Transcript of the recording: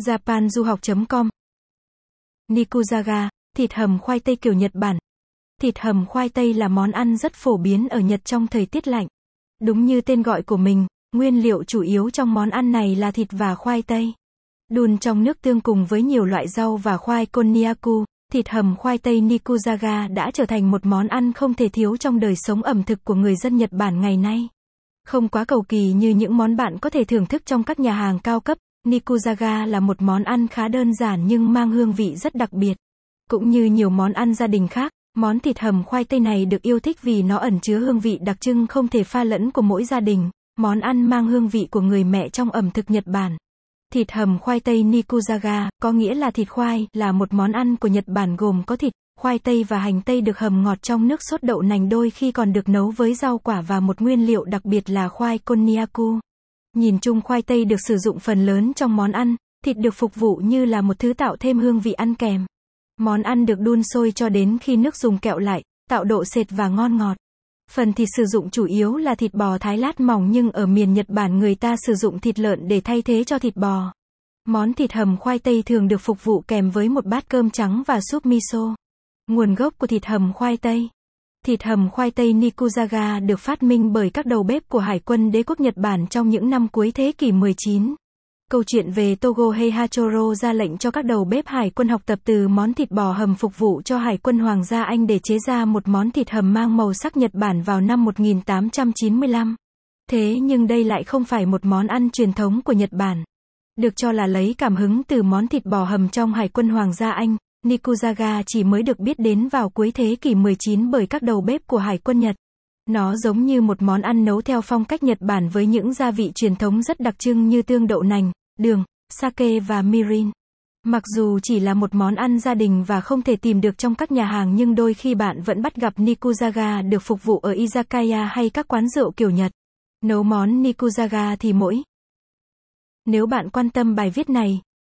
japanduhoc.com Nikujaga, thịt hầm khoai tây kiểu Nhật Bản. Thịt hầm khoai tây là món ăn rất phổ biến ở Nhật trong thời tiết lạnh. Đúng như tên gọi của mình, nguyên liệu chủ yếu trong món ăn này là thịt và khoai tây. Đun trong nước tương cùng với nhiều loại rau và khoai konnyaku, thịt hầm khoai tây Nikujaga đã trở thành một món ăn không thể thiếu trong đời sống ẩm thực của người dân Nhật Bản ngày nay. Không quá cầu kỳ như những món bạn có thể thưởng thức trong các nhà hàng cao cấp, Nikujaga là một món ăn khá đơn giản nhưng mang hương vị rất đặc biệt. Cũng như nhiều món ăn gia đình khác, món thịt hầm khoai tây này được yêu thích vì nó ẩn chứa hương vị đặc trưng không thể pha lẫn của mỗi gia đình. Món ăn mang hương vị của người mẹ trong ẩm thực Nhật Bản. Thịt hầm khoai tây Nikujaga, có nghĩa là thịt khoai, là một món ăn của Nhật Bản gồm có thịt, khoai tây và hành tây được hầm ngọt trong nước sốt đậu nành đôi khi còn được nấu với rau quả và một nguyên liệu đặc biệt là khoai konnyaku. Nhìn chung khoai tây được sử dụng phần lớn trong món ăn, thịt được phục vụ như là một thứ tạo thêm hương vị ăn kèm. Món ăn được đun sôi cho đến khi nước dùng kẹo lại, tạo độ sệt và ngon ngọt. Phần thịt sử dụng chủ yếu là thịt bò thái lát mỏng nhưng ở miền Nhật Bản người ta sử dụng thịt lợn để thay thế cho thịt bò. Món thịt hầm khoai tây thường được phục vụ kèm với một bát cơm trắng và súp miso. Nguồn gốc của thịt hầm khoai tây Thịt hầm khoai tây Nikujaga được phát minh bởi các đầu bếp của Hải quân đế quốc Nhật Bản trong những năm cuối thế kỷ 19. Câu chuyện về Togo Heihachoro ra lệnh cho các đầu bếp hải quân học tập từ món thịt bò hầm phục vụ cho Hải quân Hoàng gia Anh để chế ra một món thịt hầm mang màu sắc Nhật Bản vào năm 1895. Thế nhưng đây lại không phải một món ăn truyền thống của Nhật Bản. Được cho là lấy cảm hứng từ món thịt bò hầm trong Hải quân Hoàng gia Anh, Nikujaga chỉ mới được biết đến vào cuối thế kỷ 19 bởi các đầu bếp của Hải quân Nhật. Nó giống như một món ăn nấu theo phong cách Nhật Bản với những gia vị truyền thống rất đặc trưng như tương đậu nành, đường, sake và mirin. Mặc dù chỉ là một món ăn gia đình và không thể tìm được trong các nhà hàng nhưng đôi khi bạn vẫn bắt gặp Nikujaga được phục vụ ở izakaya hay các quán rượu kiểu Nhật. Nấu món Nikujaga thì mỗi. Nếu bạn quan tâm bài viết này,